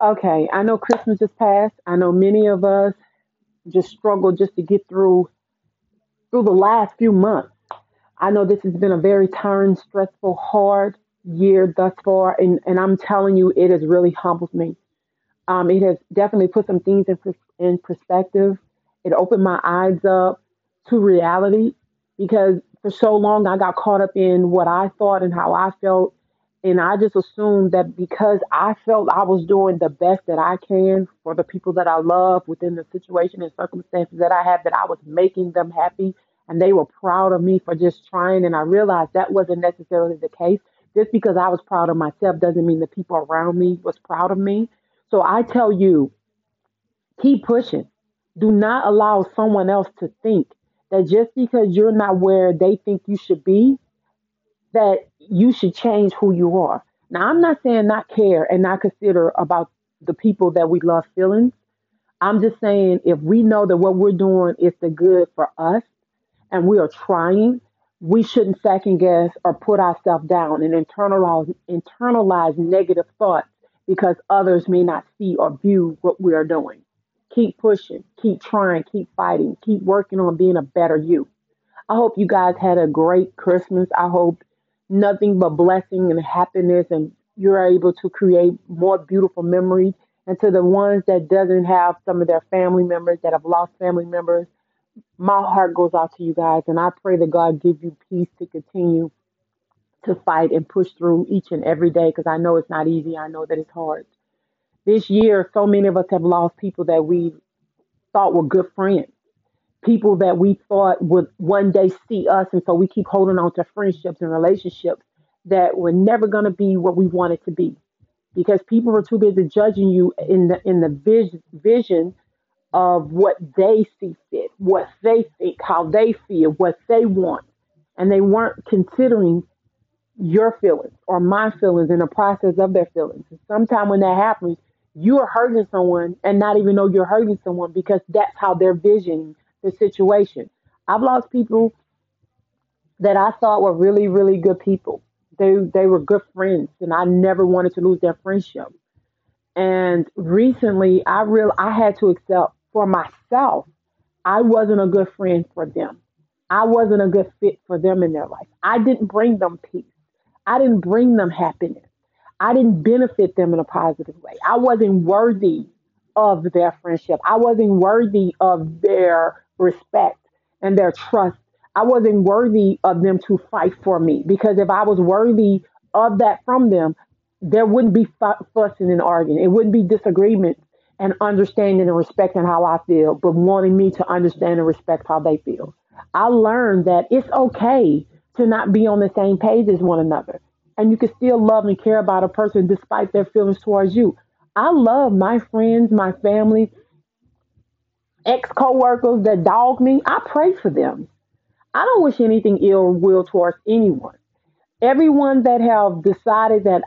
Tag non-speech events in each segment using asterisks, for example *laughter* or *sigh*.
Okay, I know Christmas just passed. I know many of us just struggle just to get through through the last few months. I know this has been a very tiring, stressful, hard year thus far, and, and I'm telling you, it has really humbled me. Um, it has definitely put some things in, in perspective. It opened my eyes up to reality because for so long I got caught up in what I thought and how I felt. And I just assumed that because I felt I was doing the best that I can for the people that I love within the situation and circumstances that I had, that I was making them happy and they were proud of me for just trying. And I realized that wasn't necessarily the case. Just because I was proud of myself doesn't mean the people around me was proud of me. So I tell you, keep pushing. Do not allow someone else to think that just because you're not where they think you should be, that you should change who you are. Now, I'm not saying not care and not consider about the people that we love feelings. I'm just saying if we know that what we're doing is the good for us and we are trying, we shouldn't second guess or put ourselves down and internalize internalize negative thoughts because others may not see or view what we are doing. Keep pushing, keep trying, keep fighting, keep working on being a better you. I hope you guys had a great Christmas. I hope nothing but blessing and happiness and you're able to create more beautiful memories. And to the ones that doesn't have some of their family members that have lost family members, my heart goes out to you guys and I pray that God give you peace to continue to fight and push through each and every day because I know it's not easy. I know that it's hard. This year, so many of us have lost people that we thought were good friends people that we thought would one day see us and so we keep holding on to friendships and relationships that were never going to be what we wanted to be because people were too busy judging you in the in the vision vision of what they see fit what they think how they feel what they want and they weren't considering your feelings or my feelings in the process of their feelings. And sometimes when that happens, you are hurting someone and not even know you're hurting someone because that's how they're visioning the situation. I've lost people that I thought were really, really good people. They they were good friends, and I never wanted to lose their friendship. And recently, I real I had to accept for myself I wasn't a good friend for them. I wasn't a good fit for them in their life. I didn't bring them peace. I didn't bring them happiness. I didn't benefit them in a positive way. I wasn't worthy of their friendship. I wasn't worthy of their respect and their trust. I wasn't worthy of them to fight for me because if I was worthy of that from them, there wouldn't be fu- fussing and arguing. It wouldn't be disagreements and understanding and respecting how I feel, but wanting me to understand and respect how they feel. I learned that it's okay to not be on the same page as one another. And you can still love and care about a person despite their feelings towards you. I love my friends, my family, ex co-workers that dog me. I pray for them. I don't wish anything ill will towards anyone. Everyone that have decided that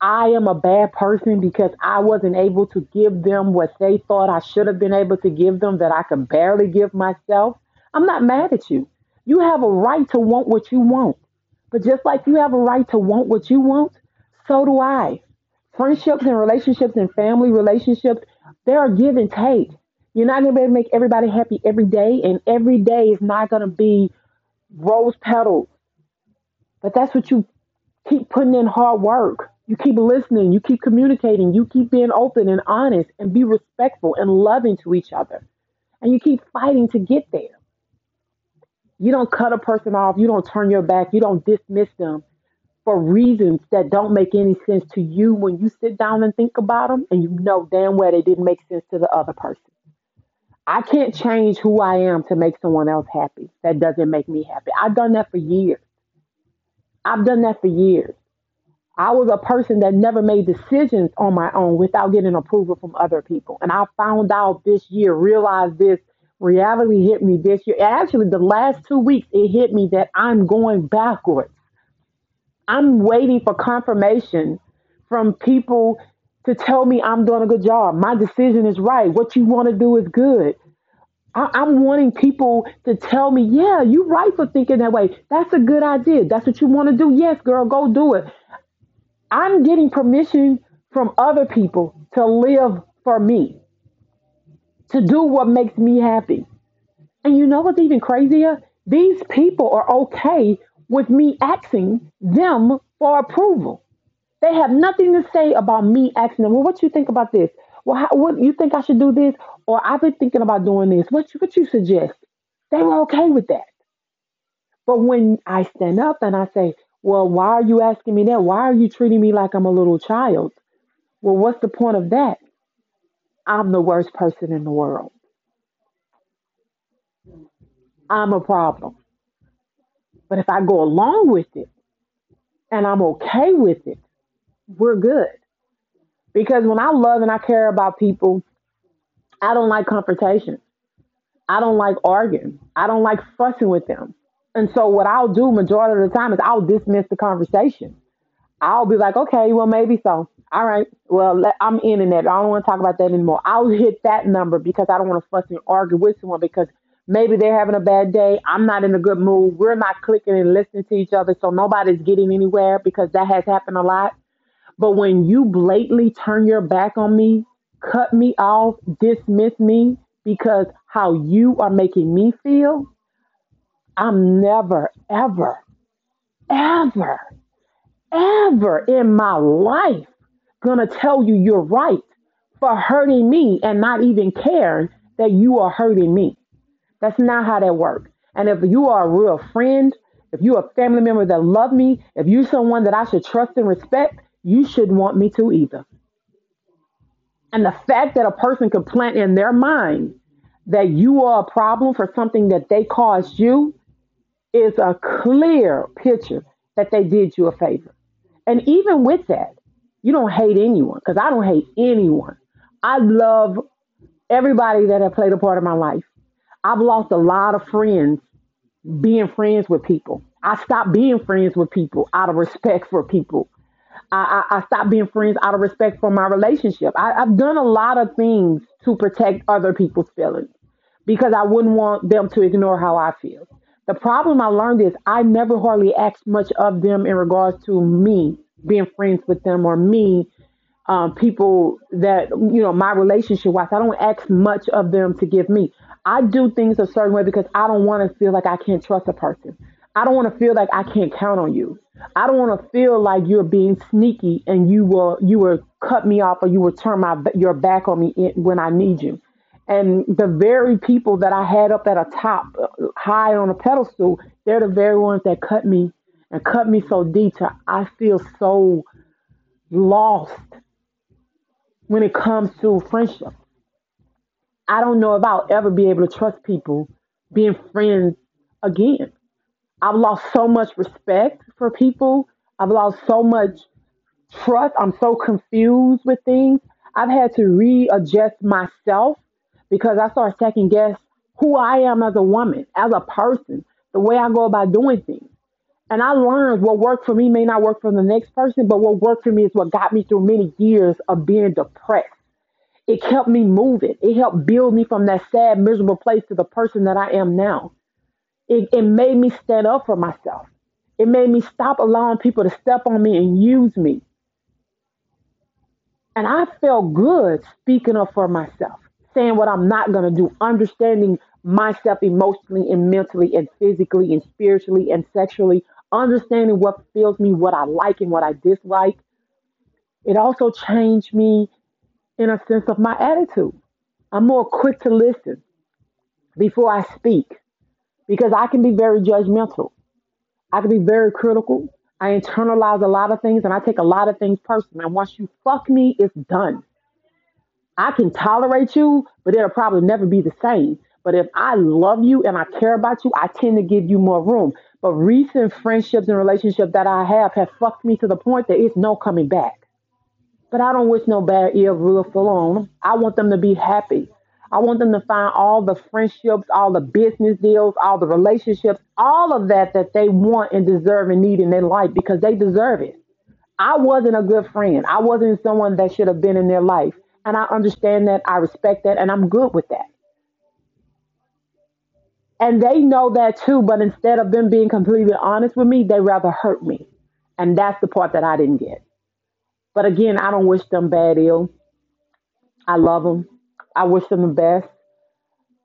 I am a bad person because I wasn't able to give them what they thought I should have been able to give them that I could barely give myself. I'm not mad at you. You have a right to want what you want. But just like you have a right to want what you want, so do I. Friendships and relationships and family relationships, they are give and take. You're not going to be able to make everybody happy every day, and every day is not going to be rose petals. But that's what you keep putting in hard work. You keep listening, you keep communicating, you keep being open and honest and be respectful and loving to each other. And you keep fighting to get there. You don't cut a person off, you don't turn your back, you don't dismiss them for reasons that don't make any sense to you when you sit down and think about them and you know damn well they didn't make sense to the other person. I can't change who I am to make someone else happy. That doesn't make me happy. I've done that for years. I've done that for years. I was a person that never made decisions on my own without getting approval from other people. And I found out this year, realized this reality hit me this year. Actually, the last two weeks, it hit me that I'm going backwards. I'm waiting for confirmation from people to tell me I'm doing a good job. My decision is right. What you want to do is good. I, I'm wanting people to tell me, yeah, you're right for thinking that way. That's a good idea. That's what you want to do. Yes, girl, go do it. I'm getting permission from other people to live for me, to do what makes me happy. And you know what's even crazier? These people are okay with me asking them for approval. They have nothing to say about me asking them, well, what you think about this? Well, how, what you think I should do this? Or I've been thinking about doing this. What you, what you suggest? They were okay with that. But when I stand up and I say, well, why are you asking me that? Why are you treating me like I'm a little child? Well, what's the point of that? I'm the worst person in the world. I'm a problem. But if I go along with it and I'm okay with it, we're good. Because when I love and I care about people, I don't like confrontation. I don't like arguing. I don't like fussing with them. And so what I'll do majority of the time is I'll dismiss the conversation. I'll be like, okay, well maybe so. All right, well let, I'm in in that. I don't want to talk about that anymore. I'll hit that number because I don't want to fuss and argue with someone because maybe they're having a bad day. I'm not in a good mood. We're not clicking and listening to each other, so nobody's getting anywhere because that has happened a lot. But when you blatantly turn your back on me, cut me off, dismiss me because how you are making me feel, I'm never, ever, ever, ever in my life gonna tell you you're right for hurting me and not even caring that you are hurting me. That's not how that works. And if you are a real friend, if you're a family member that love me, if you're someone that I should trust and respect, you shouldn't want me to either. And the fact that a person could plant in their mind that you are a problem for something that they caused you is a clear picture that they did you a favor. And even with that, you don't hate anyone because I don't hate anyone. I love everybody that have played a part of my life. I've lost a lot of friends being friends with people. I stopped being friends with people out of respect for people. I, I, stopped being friends out of respect for my relationship. I, I've done a lot of things to protect other people's feelings because I wouldn't want them to ignore how I feel. The problem I learned is I never hardly asked much of them in regards to me being friends with them or me, um, people that, you know, my relationship with. I don't ask much of them to give me. I do things a certain way because I don't want to feel like I can't trust a person. I don't want to feel like I can't count on you. I don't want to feel like you're being sneaky and you will you will cut me off or you will turn my your back on me when I need you. And the very people that I had up at a top, uh, high on a pedestal, they're the very ones that cut me and cut me so deep. To, I feel so lost when it comes to friendship. I don't know if I'll ever be able to trust people being friends again. I've lost so much respect for people. I've lost so much trust. I'm so confused with things. I've had to readjust myself because I started second guess who I am as a woman, as a person, the way I go about doing things. And I learned what worked for me may not work for the next person, but what worked for me is what got me through many years of being depressed. It kept me moving. It helped build me from that sad, miserable place to the person that I am now. It, it made me stand up for myself. It made me stop allowing people to step on me and use me. And I felt good speaking up for myself saying what I'm not going to do, understanding myself emotionally and mentally and physically and spiritually and sexually, understanding what fills me, what I like and what I dislike. It also changed me in a sense of my attitude. I'm more quick to listen before I speak because I can be very judgmental. I can be very critical. I internalize a lot of things and I take a lot of things personally. And once you fuck me, it's done. I can tolerate you, but it'll probably never be the same. But if I love you and I care about you, I tend to give you more room. But recent friendships and relationships that I have have fucked me to the point that it's no coming back. But I don't wish no bad ill will on them. I want them to be happy. I want them to find all the friendships, all the business deals, all the relationships, all of that that they want and deserve and need in their life because they deserve it. I wasn't a good friend. I wasn't someone that should have been in their life. And I understand that. I respect that. And I'm good with that. And they know that too. But instead of them being completely honest with me, they rather hurt me. And that's the part that I didn't get. But again, I don't wish them bad ill. I love them. I wish them the best.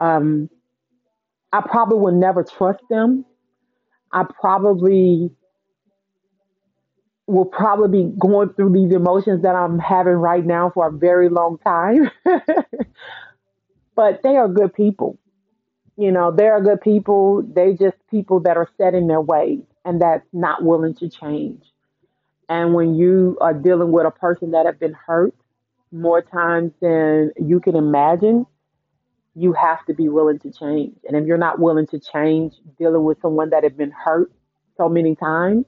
Um, I probably would never trust them. I probably will probably be going through these emotions that I'm having right now for a very long time. *laughs* but they are good people. You know, they are good people. They just people that are set in their ways and that's not willing to change. And when you are dealing with a person that have been hurt more times than you can imagine, you have to be willing to change. And if you're not willing to change dealing with someone that have been hurt so many times,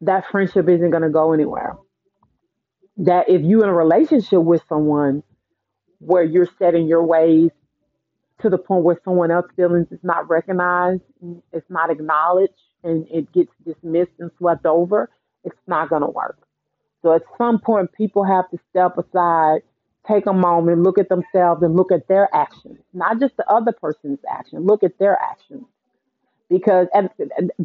that friendship isn't going to go anywhere. That if you're in a relationship with someone where you're setting your ways to the point where someone else's feelings is not recognized, it's not acknowledged, and it gets dismissed and swept over, it's not going to work. So at some point, people have to step aside, take a moment, look at themselves, and look at their actions, not just the other person's action. Look at their actions because and,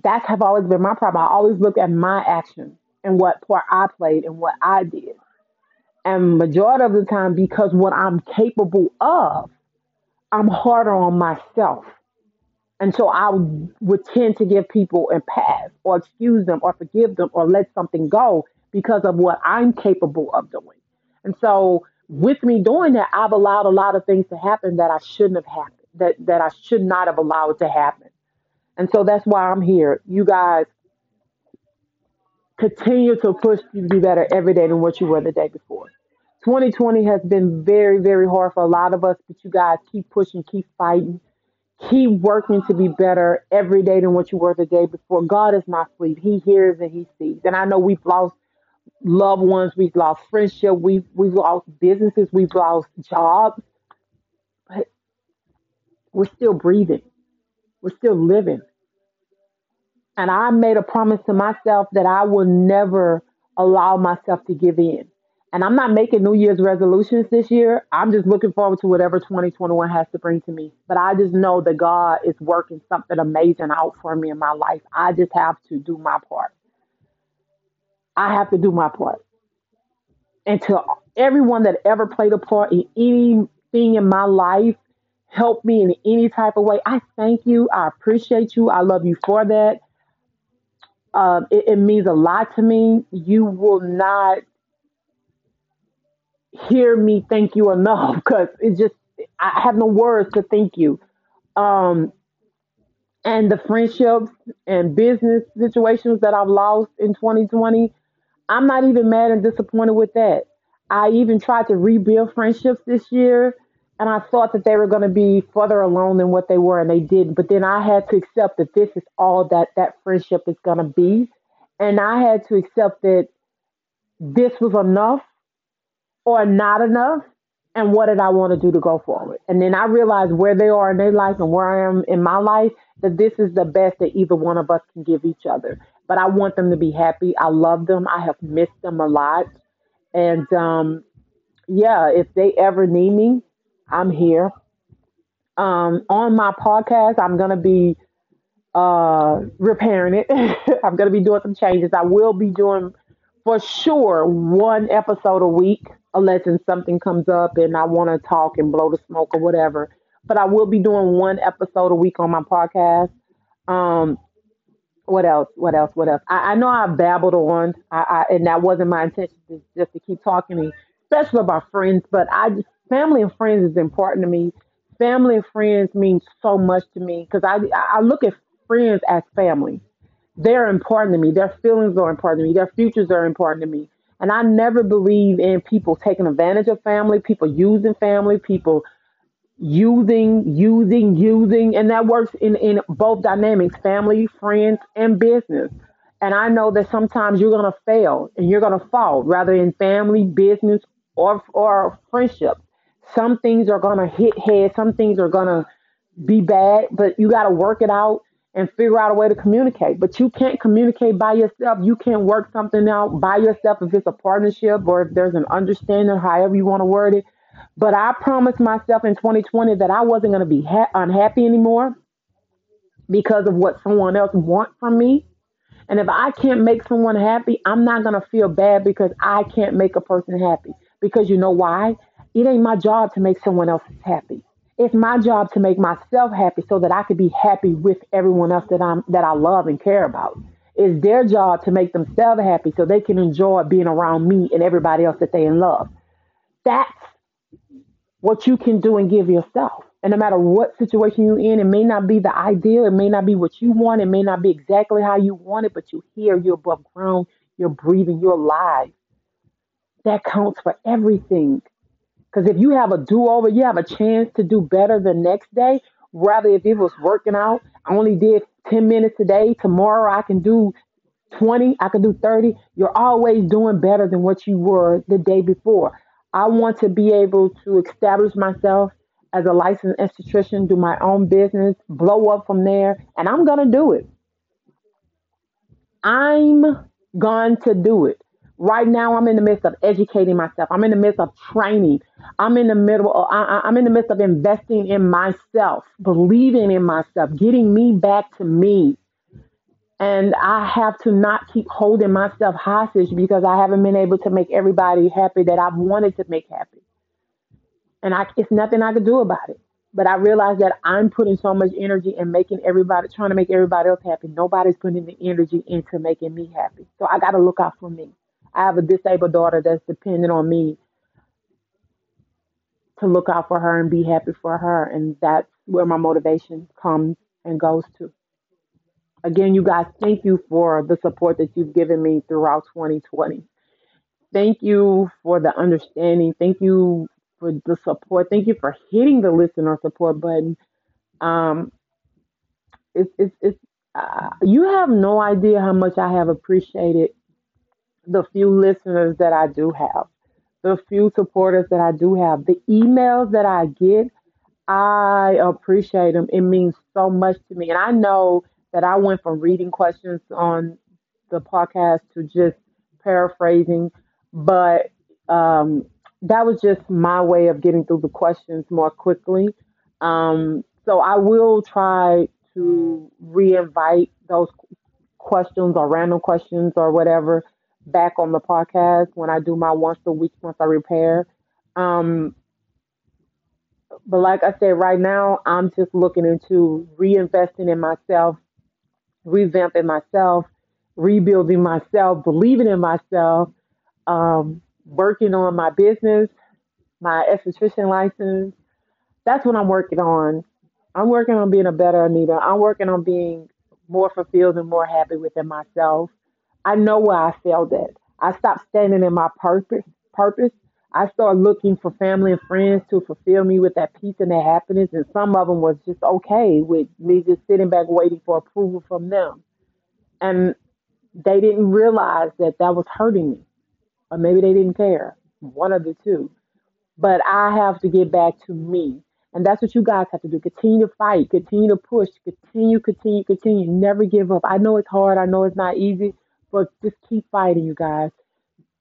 that's have always been my problem. I always look at my actions and what part I played and what I did. And majority of the time, because what I'm capable of, I'm harder on myself. And so I would tend to give people a pass or excuse them or forgive them or let something go because of what I'm capable of doing. And so with me doing that, I've allowed a lot of things to happen that I shouldn't have happened, that, that I should not have allowed to happen. And so that's why I'm here. You guys continue to push you to be better every day than what you were the day before. 2020 has been very, very hard for a lot of us, but you guys keep pushing, keep fighting, keep working to be better every day than what you were the day before. God is not asleep. He hears and he sees. And I know we've lost loved ones, we've lost friendship, we've we've lost businesses, we've lost jobs, but we're still breathing. We're still living. And I made a promise to myself that I will never allow myself to give in. And I'm not making New Year's resolutions this year. I'm just looking forward to whatever 2021 has to bring to me. But I just know that God is working something amazing out for me in my life. I just have to do my part. I have to do my part. And to everyone that ever played a part in anything in my life, help me in any type of way. I thank you. I appreciate you. I love you for that. Um, it, it means a lot to me. You will not hear me thank you enough because it's just I have no words to thank you. Um, and the friendships and business situations that I've lost in 2020, I'm not even mad and disappointed with that. I even tried to rebuild friendships this year and I thought that they were going to be further along than what they were, and they didn't. But then I had to accept that this is all that that friendship is going to be, and I had to accept that this was enough or not enough, and what did I want to do to go forward. And then I realized where they are in their life and where I am in my life that this is the best that either one of us can give each other. But I want them to be happy. I love them. I have missed them a lot, and um, yeah, if they ever need me I'm here. Um, on my podcast, I'm going to be uh, repairing it. *laughs* I'm going to be doing some changes. I will be doing for sure one episode a week, unless something comes up and I want to talk and blow the smoke or whatever. But I will be doing one episode a week on my podcast. Um, what else? What else? What else? I, I know I babbled on, I, I, and that wasn't my intention, to, just to keep talking, especially about friends. But I just family and friends is important to me. Family and friends means so much to me because I I look at friends as family. They're important to me. Their feelings are important to me. Their futures are important to me. And I never believe in people taking advantage of family, people using family, people using, using, using, and that works in, in both dynamics, family, friends, and business. And I know that sometimes you're gonna fail and you're gonna fall, rather in family, business, or or friendship. Some things are going to hit head, some things are going to be bad, but you got to work it out and figure out a way to communicate. But you can't communicate by yourself. You can't work something out by yourself if it's a partnership or if there's an understanding, however you want to word it. But I promised myself in 2020 that I wasn't going to be ha- unhappy anymore because of what someone else wants from me. And if I can't make someone happy, I'm not going to feel bad because I can't make a person happy. Because you know why? It ain't my job to make someone else happy. It's my job to make myself happy so that I could be happy with everyone else that I'm that I love and care about. It's their job to make themselves happy so they can enjoy being around me and everybody else that they in love. That's what you can do and give yourself. And no matter what situation you're in, it may not be the ideal, it may not be what you want, it may not be exactly how you want it, but you're here, you're above ground, you're breathing, you're alive. That counts for everything. Because if you have a do over, you have a chance to do better the next day. Rather, if it was working out, I only did 10 minutes a day. Tomorrow I can do 20, I can do 30. You're always doing better than what you were the day before. I want to be able to establish myself as a licensed esthetician, do my own business, blow up from there, and I'm going to do it. I'm going to do it. Right now, I'm in the midst of educating myself. I'm in the midst of training. I'm in the middle. Of, I, I'm in the midst of investing in myself, believing in myself, getting me back to me. And I have to not keep holding myself hostage because I haven't been able to make everybody happy that I've wanted to make happy. And I, it's nothing I can do about it. But I realize that I'm putting so much energy in making everybody, trying to make everybody else happy. Nobody's putting the energy into making me happy. So I got to look out for me. I have a disabled daughter that's dependent on me to look out for her and be happy for her. And that's where my motivation comes and goes to. Again, you guys, thank you for the support that you've given me throughout 2020. Thank you for the understanding. Thank you for the support. Thank you for hitting the listener support button. Um, it's it's, it's uh, you have no idea how much I have appreciated the few listeners that I do have, the few supporters that I do have, the emails that I get. I appreciate them. It means so much to me, and I know that I went from reading questions on the podcast to just paraphrasing, but um, that was just my way of getting through the questions more quickly. Um, so I will try to re-invite those questions or random questions or whatever back on the podcast when I do my once a week once I repair. Um, but like I said, right now I'm just looking into reinvesting in myself, revamping myself, rebuilding myself, believing in myself, um, working on my business, my esthetician license. That's what I'm working on. I'm working on being a better Anita. I'm working on being more fulfilled and more happy within myself. I know where I failed at. I stopped standing in my purpose. Purpose. I started looking for family and friends to fulfill me with that peace and that happiness, and some of them was just okay with me just sitting back waiting for approval from them, and they didn't realize that that was hurting me, or maybe they didn't care. One of the two. But I have to get back to me. And that's what you guys have to do. Continue to fight, continue to push, continue, continue, continue. Never give up. I know it's hard. I know it's not easy, but just keep fighting, you guys.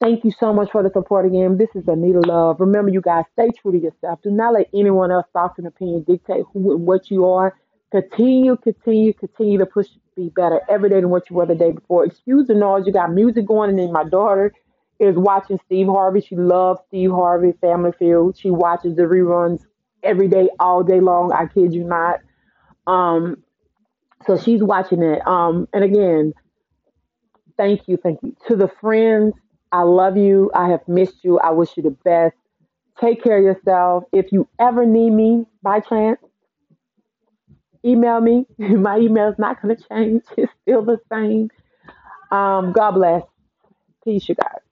Thank you so much for the support again. This is Anita Love. Remember, you guys, stay true to yourself. Do not let anyone else thoughts and opinion dictate who and what you are. Continue, continue, continue to push to be better every day than what you were the day before. Excuse the noise. You got music going, and then my daughter is watching Steve Harvey. She loves Steve Harvey, Family Feud. She watches the reruns every day, all day long. I kid you not. Um, so she's watching it. Um, and again, thank you, thank you to the friends. I love you. I have missed you. I wish you the best. Take care of yourself. If you ever need me by chance, email me. *laughs* My email is not going *laughs* to change. It's still the same. Um, God bless. Peace, you guys.